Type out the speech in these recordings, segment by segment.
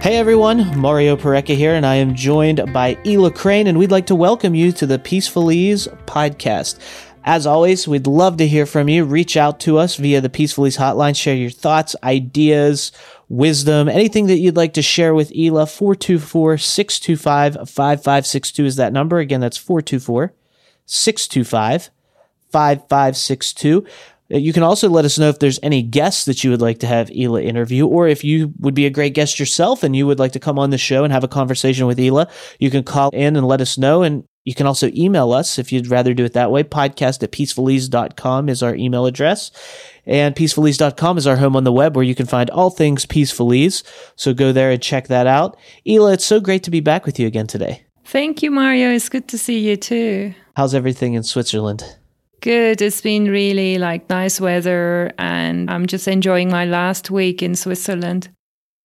Hey everyone, Mario Pareca here, and I am joined by Ela Crane, and we'd like to welcome you to the Peaceful Ease podcast. As always, we'd love to hear from you. Reach out to us via the Peaceful Ease hotline. Share your thoughts, ideas, wisdom, anything that you'd like to share with Ela. 424 625 5562 is that number. Again, that's 424 625 5562. You can also let us know if there's any guests that you would like to have Ela interview, or if you would be a great guest yourself and you would like to come on the show and have a conversation with Ela, you can call in and let us know. And you can also email us if you'd rather do it that way. Podcast at peacefulease.com is our email address. And peacefulease.com is our home on the web where you can find all things Peaceful Ease. So go there and check that out. Ela, it's so great to be back with you again today. Thank you, Mario. It's good to see you too. How's everything in Switzerland? Good. It's been really like nice weather, and I'm just enjoying my last week in Switzerland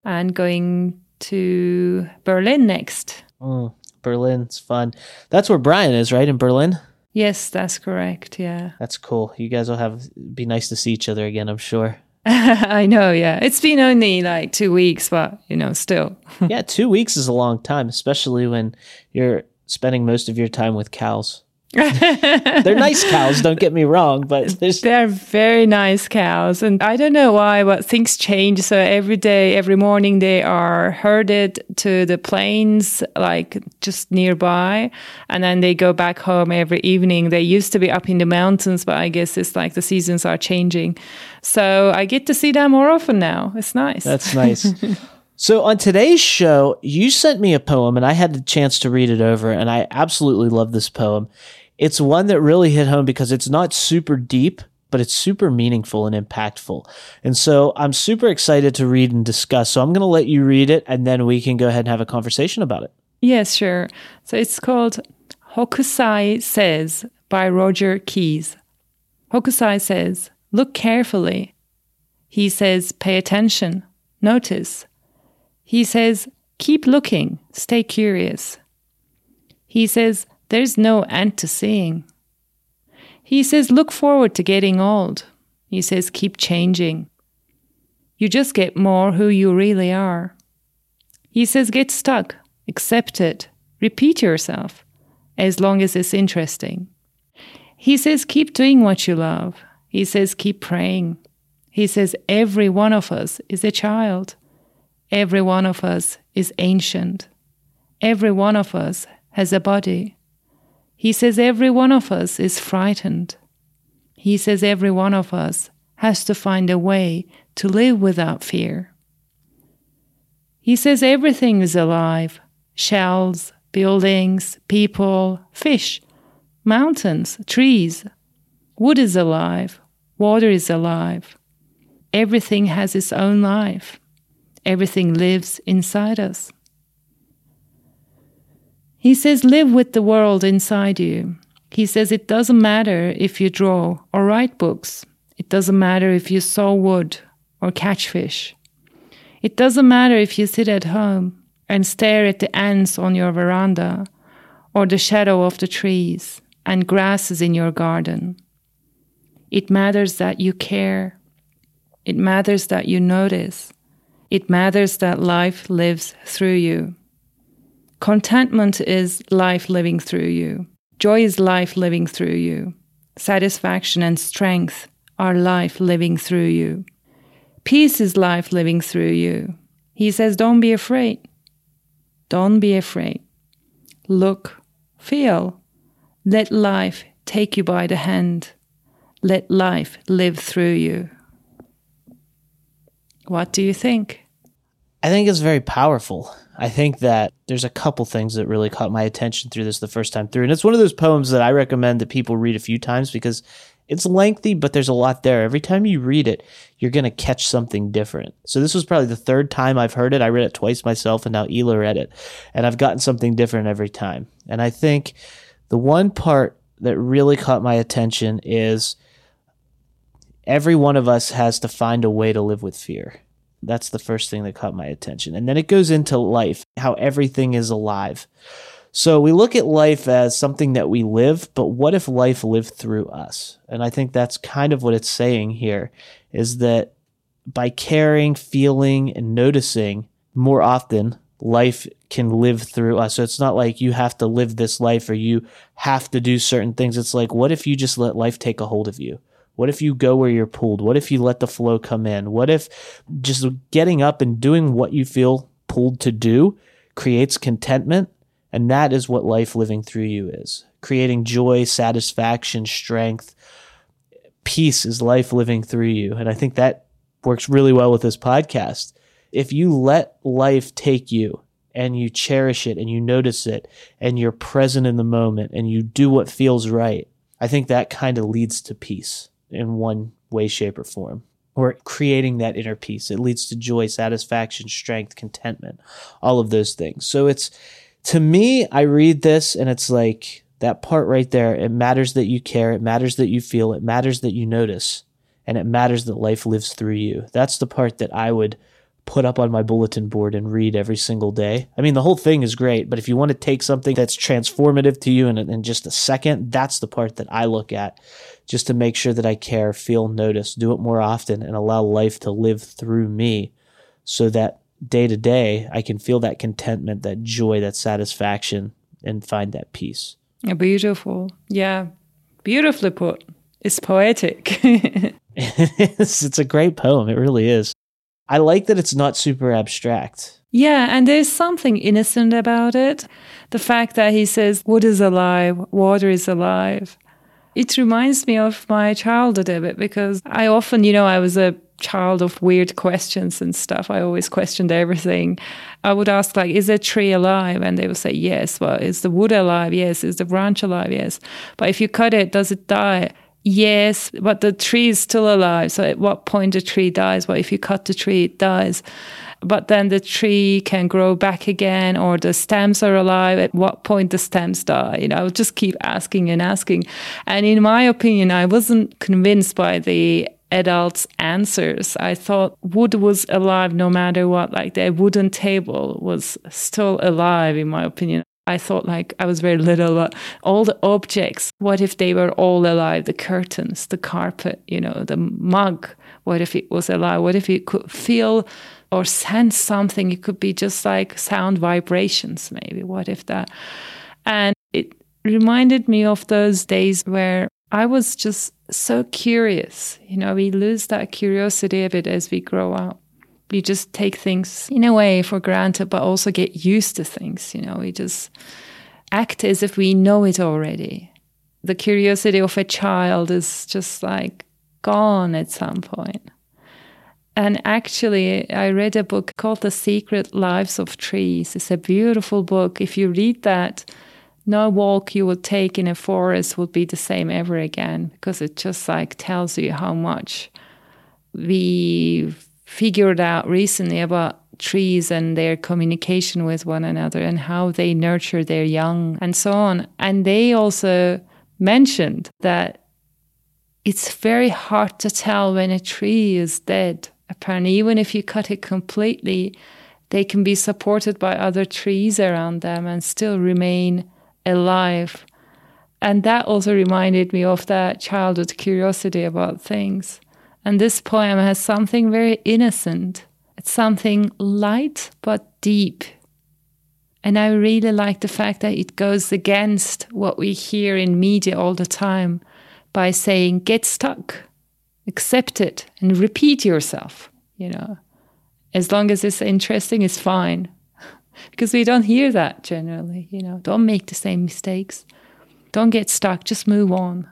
and going to Berlin next. Mm, Berlin's fun. That's where Brian is, right? In Berlin? Yes, that's correct. Yeah. That's cool. You guys will have be nice to see each other again, I'm sure. I know. Yeah. It's been only like two weeks, but you know, still. yeah, two weeks is a long time, especially when you're spending most of your time with cows. They're nice cows, don't get me wrong, but there's They're very nice cows. And I don't know why, but things change. So every day, every morning, they are herded to the plains, like just nearby. And then they go back home every evening. They used to be up in the mountains, but I guess it's like the seasons are changing. So I get to see them more often now. It's nice. that's nice. So on today's show, you sent me a poem and I had the chance to read it over and I absolutely love this poem. It's one that really hit home because it's not super deep, but it's super meaningful and impactful. And so I'm super excited to read and discuss. So I'm going to let you read it and then we can go ahead and have a conversation about it. Yes, sure. So it's called Hokusai Says by Roger Keyes. Hokusai says, Look carefully. He says, Pay attention. Notice. He says, Keep looking. Stay curious. He says, There's no end to seeing. He says, Look forward to getting old. He says, Keep changing. You just get more who you really are. He says, Get stuck. Accept it. Repeat yourself as long as it's interesting. He says, keep doing what you love. He says, keep praying. He says, every one of us is a child. Every one of us is ancient. Every one of us has a body. He says, every one of us is frightened. He says, every one of us has to find a way to live without fear. He says, everything is alive shells, buildings, people, fish, mountains, trees. Wood is alive, water is alive. Everything has its own life. Everything lives inside us. He says, live with the world inside you. He says, it doesn't matter if you draw or write books. It doesn't matter if you saw wood or catch fish. It doesn't matter if you sit at home and stare at the ants on your veranda or the shadow of the trees and grasses in your garden. It matters that you care. It matters that you notice. It matters that life lives through you. Contentment is life living through you. Joy is life living through you. Satisfaction and strength are life living through you. Peace is life living through you. He says, Don't be afraid. Don't be afraid. Look, feel. Let life take you by the hand. let life live through you. What do you think? I think it's very powerful. I think that there's a couple things that really caught my attention through this the first time through. And it's one of those poems that I recommend that people read a few times because it's lengthy, but there's a lot there. Every time you read it, you're going to catch something different. So this was probably the third time I've heard it. I read it twice myself and now Ela read it. And I've gotten something different every time. And I think the one part that really caught my attention is every one of us has to find a way to live with fear. That's the first thing that caught my attention. And then it goes into life, how everything is alive. So we look at life as something that we live, but what if life lived through us? And I think that's kind of what it's saying here is that by caring, feeling, and noticing more often, life can live through us. So it's not like you have to live this life or you have to do certain things. It's like, what if you just let life take a hold of you? What if you go where you're pulled? What if you let the flow come in? What if just getting up and doing what you feel pulled to do creates contentment? And that is what life living through you is creating joy, satisfaction, strength. Peace is life living through you. And I think that works really well with this podcast. If you let life take you and you cherish it and you notice it and you're present in the moment and you do what feels right, I think that kind of leads to peace in one way, shape, or form. Or creating that inner peace. It leads to joy, satisfaction, strength, contentment, all of those things. So it's, to me, I read this and it's like that part right there. It matters that you care. It matters that you feel. It matters that you notice. And it matters that life lives through you. That's the part that I would put up on my bulletin board and read every single day. I mean, the whole thing is great, but if you want to take something that's transformative to you in, in just a second, that's the part that I look at just to make sure that I care, feel, notice, do it more often, and allow life to live through me so that day to day I can feel that contentment, that joy, that satisfaction, and find that peace. Beautiful. Yeah. Beautifully put. It's poetic. it's, it's a great poem. It really is. I like that it's not super abstract. Yeah, and there's something innocent about it. The fact that he says, Wood is alive, water is alive. It reminds me of my childhood a bit because I often, you know, I was a child of weird questions and stuff. I always questioned everything. I would ask, like, is a tree alive? And they would say, yes. Well, is the wood alive? Yes. Is the branch alive? Yes. But if you cut it, does it die? Yes, but the tree is still alive. So at what point the tree dies? Well, if you cut the tree, it dies. But then the tree can grow back again, or the stems are alive. At what point the stems die? You know, I would just keep asking and asking. And in my opinion, I wasn't convinced by the adults' answers. I thought wood was alive no matter what. Like the wooden table was still alive, in my opinion. I thought like I was very little, but all the objects, what if they were all alive? The curtains, the carpet, you know, the mug, what if it was alive? What if it could feel or sense something? It could be just like sound vibrations, maybe. What if that? And it reminded me of those days where I was just so curious. You know, we lose that curiosity a bit as we grow up. We just take things in a way for granted, but also get used to things. You know, we just act as if we know it already. The curiosity of a child is just like gone at some point. And actually, I read a book called The Secret Lives of Trees. It's a beautiful book. If you read that, no walk you would take in a forest would be the same ever again because it just like tells you how much we figured out recently about trees and their communication with one another and how they nurture their young and so on. And they also mentioned that it's very hard to tell when a tree is dead. Apparently, even if you cut it completely, they can be supported by other trees around them and still remain alive. And that also reminded me of that childhood curiosity about things. And this poem has something very innocent. It's something light but deep. And I really like the fact that it goes against what we hear in media all the time by saying, get stuck, accept it, and repeat yourself. You know, as long as it's interesting, it's fine because we don't hear that generally. You know, don't make the same mistakes. Don't get stuck. Just move on.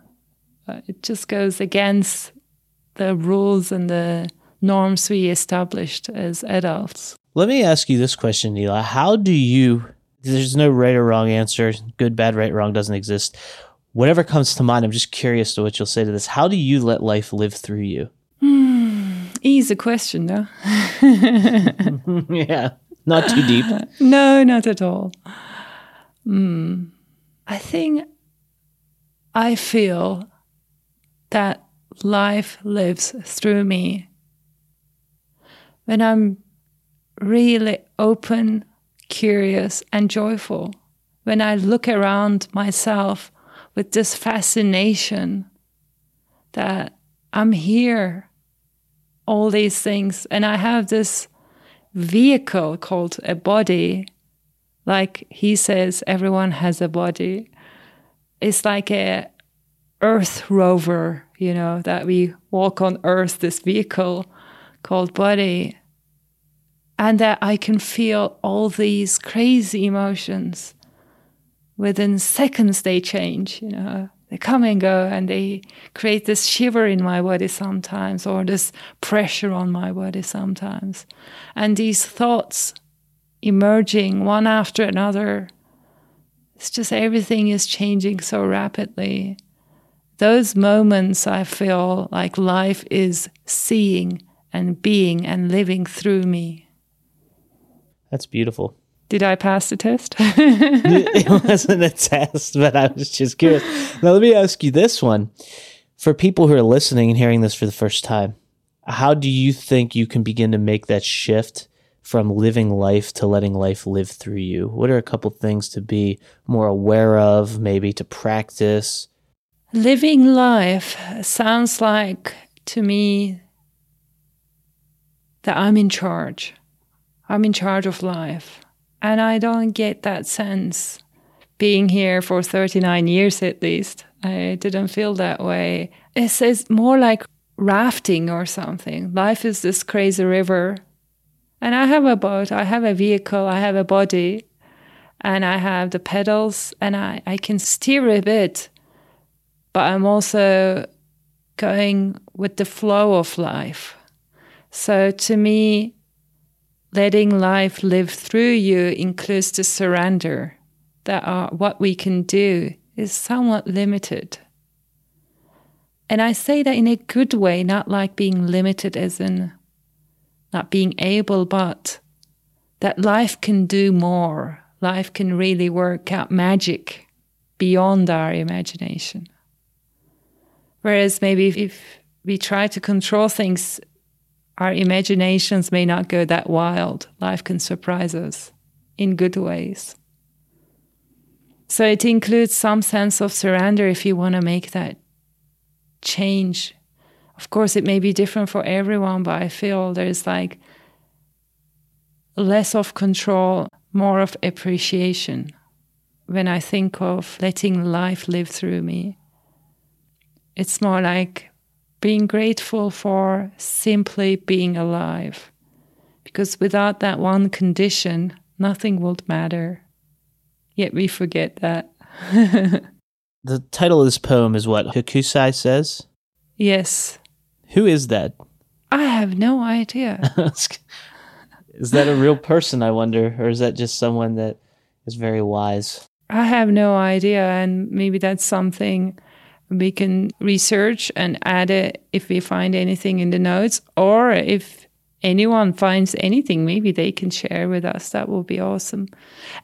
Uh, it just goes against the rules and the norms we established as adults. Let me ask you this question, Neela. How do you, there's no right or wrong answer, good, bad, right, wrong doesn't exist. Whatever comes to mind, I'm just curious to what you'll say to this. How do you let life live through you? Hmm, easy question, though. yeah, not too deep. no, not at all. Mm, I think I feel that life lives through me when I'm really open, curious, and joyful. When I look around myself with this fascination that I'm here, all these things, and I have this vehicle called a body. Like he says, everyone has a body. It's like a earth rover, you know, that we walk on earth, this vehicle called body and that I can feel all these crazy emotions. Within seconds, they change, you know, they come and go, and they create this shiver in my body sometimes, or this pressure on my body sometimes. And these thoughts emerging one after another, it's just everything is changing so rapidly. Those moments, I feel like life is seeing and being and living through me. That's beautiful. Did I pass the test? it wasn't a test, but I was just curious. Now, let me ask you this one. For people who are listening and hearing this for the first time, how do you think you can begin to make that shift from living life to letting life live through you? What are a couple things to be more aware of, maybe to practice? Living life sounds like to me that I'm in charge. I'm in charge of life. And I don't get that sense being here for 39 years at least. I didn't feel that way. It says more like rafting or something. Life is this crazy river. And I have a boat, I have a vehicle, I have a body, and I have the pedals, and I, I can steer a bit. But I'm also going with the flow of life. So to me, letting life live through you includes the surrender that what we can do is somewhat limited. And I say that in a good way, not like being limited as in not being able, but that life can do more. Life can really work out magic beyond our imagination. Whereas maybe if we try to control things our imaginations may not go that wild. Life can surprise us in good ways. So it includes some sense of surrender if you want to make that change. Of course, it may be different for everyone, but I feel there's like less of control, more of appreciation when I think of letting life live through me. It's more like being grateful for simply being alive. Because without that one condition, nothing would matter. Yet we forget that. the title of this poem is what Hokusai says? Yes. Who is that? I have no idea. is that a real person, I wonder? Or is that just someone that is very wise? I have no idea. And maybe that's something we can research and add it if we find anything in the notes, or if anyone finds anything, maybe they can share with us. That would be awesome.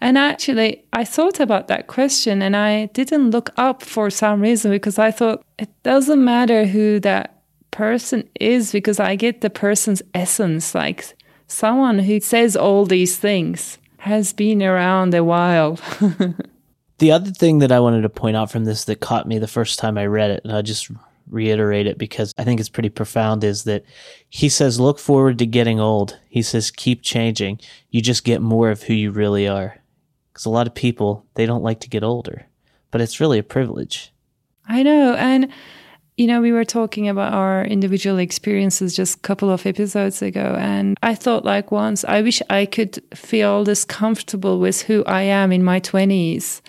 And actually, I thought about that question and I didn't look up for some reason because I thought it doesn't matter who that person is because I get the person's essence. Like someone who says all these things has been around a while. The other thing that I wanted to point out from this that caught me the first time I read it, and I'll just reiterate it because I think it's pretty profound, is that he says, Look forward to getting old. He says, Keep changing. You just get more of who you really are. Because a lot of people, they don't like to get older, but it's really a privilege. I know. And, you know, we were talking about our individual experiences just a couple of episodes ago. And I thought, like, once, I wish I could feel this comfortable with who I am in my 20s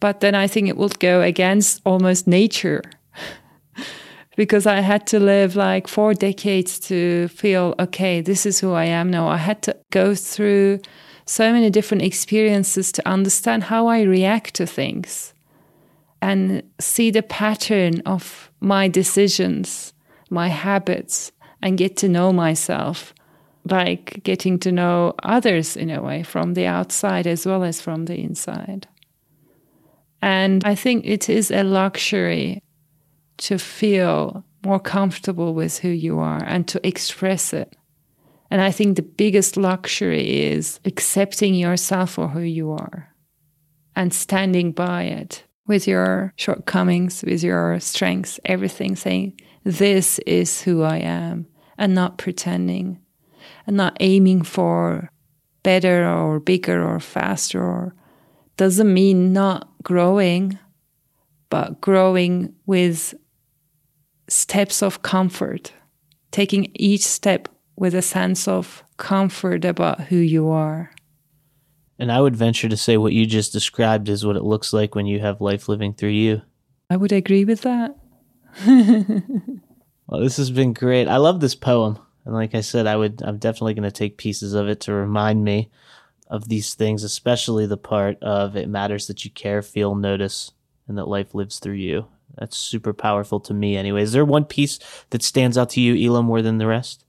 but then I think it would go against almost nature because I had to live like four decades to feel, okay, this is who I am now. I had to go through so many different experiences to understand how I react to things and see the pattern of my decisions, my habits, and get to know myself, like getting to know others in a way from the outside as well as from the inside. And I think it is a luxury to feel more comfortable with who you are and to express it. And I think the biggest luxury is accepting yourself for who you are and standing by it with your shortcomings, with your strengths, everything, saying, This is who I am, and not pretending, and not aiming for better or bigger or faster or doesn't mean not growing, but growing with steps of comfort, taking each step with a sense of comfort about who you are. And I would venture to say what you just described is what it looks like when you have life living through you. I would agree with that. well, this has been great. I love this poem. And like I said, I would I'm definitely going to take pieces of it to remind me of these things, especially the part of it matters that you care, feel, notice, and that life lives through you. That's super powerful to me anyway. Is there one piece that stands out to you, Elah, more than the rest?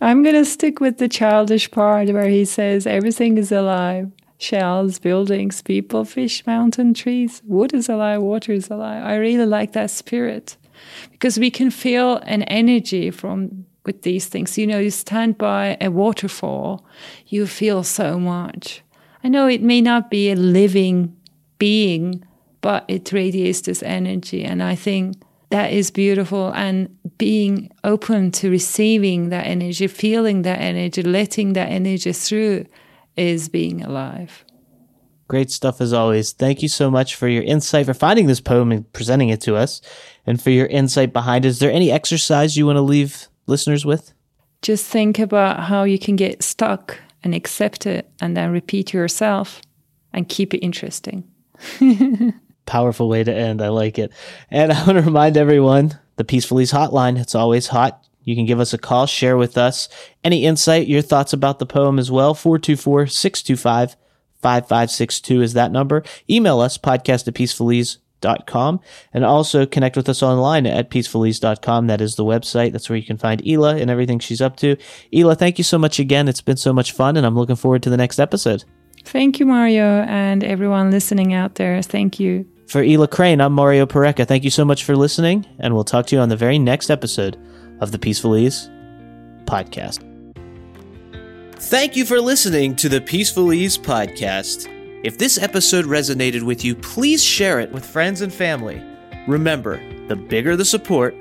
I'm going to stick with the childish part where he says everything is alive shells, buildings, people, fish, mountain, trees. Wood is alive, water is alive. I really like that spirit because we can feel an energy from with these things. You know, you stand by a waterfall, you feel so much. I know it may not be a living being, but it radiates this energy. And I think that is beautiful. And being open to receiving that energy, feeling that energy, letting that energy through is being alive. Great stuff as always. Thank you so much for your insight, for finding this poem and presenting it to us, and for your insight behind it. Is there any exercise you want to leave listeners with? Just think about how you can get stuck and accept it, and then repeat yourself and keep it interesting. Powerful way to end. I like it. And I want to remind everyone the Peaceful Ease hotline. It's always hot. You can give us a call, share with us any insight, your thoughts about the poem as well. 424 625 5562 is that number. Email us, podcast at peacefulease.com, and also connect with us online at peacefulease.com. That is the website. That's where you can find Elah and everything she's up to. Elah, thank you so much again. It's been so much fun, and I'm looking forward to the next episode. Thank you, Mario, and everyone listening out there. Thank you. For Elah Crane, I'm Mario Parekha. Thank you so much for listening, and we'll talk to you on the very next episode of the Peaceful Ease podcast. Thank you for listening to the Peaceful Ease podcast. If this episode resonated with you, please share it with friends and family. Remember, the bigger the support,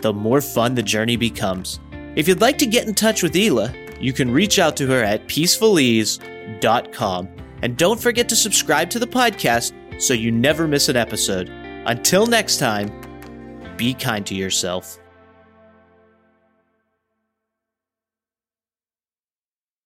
the more fun the journey becomes. If you'd like to get in touch with Elah, you can reach out to her at peacefulease.com. And don't forget to subscribe to the podcast so you never miss an episode. Until next time, be kind to yourself.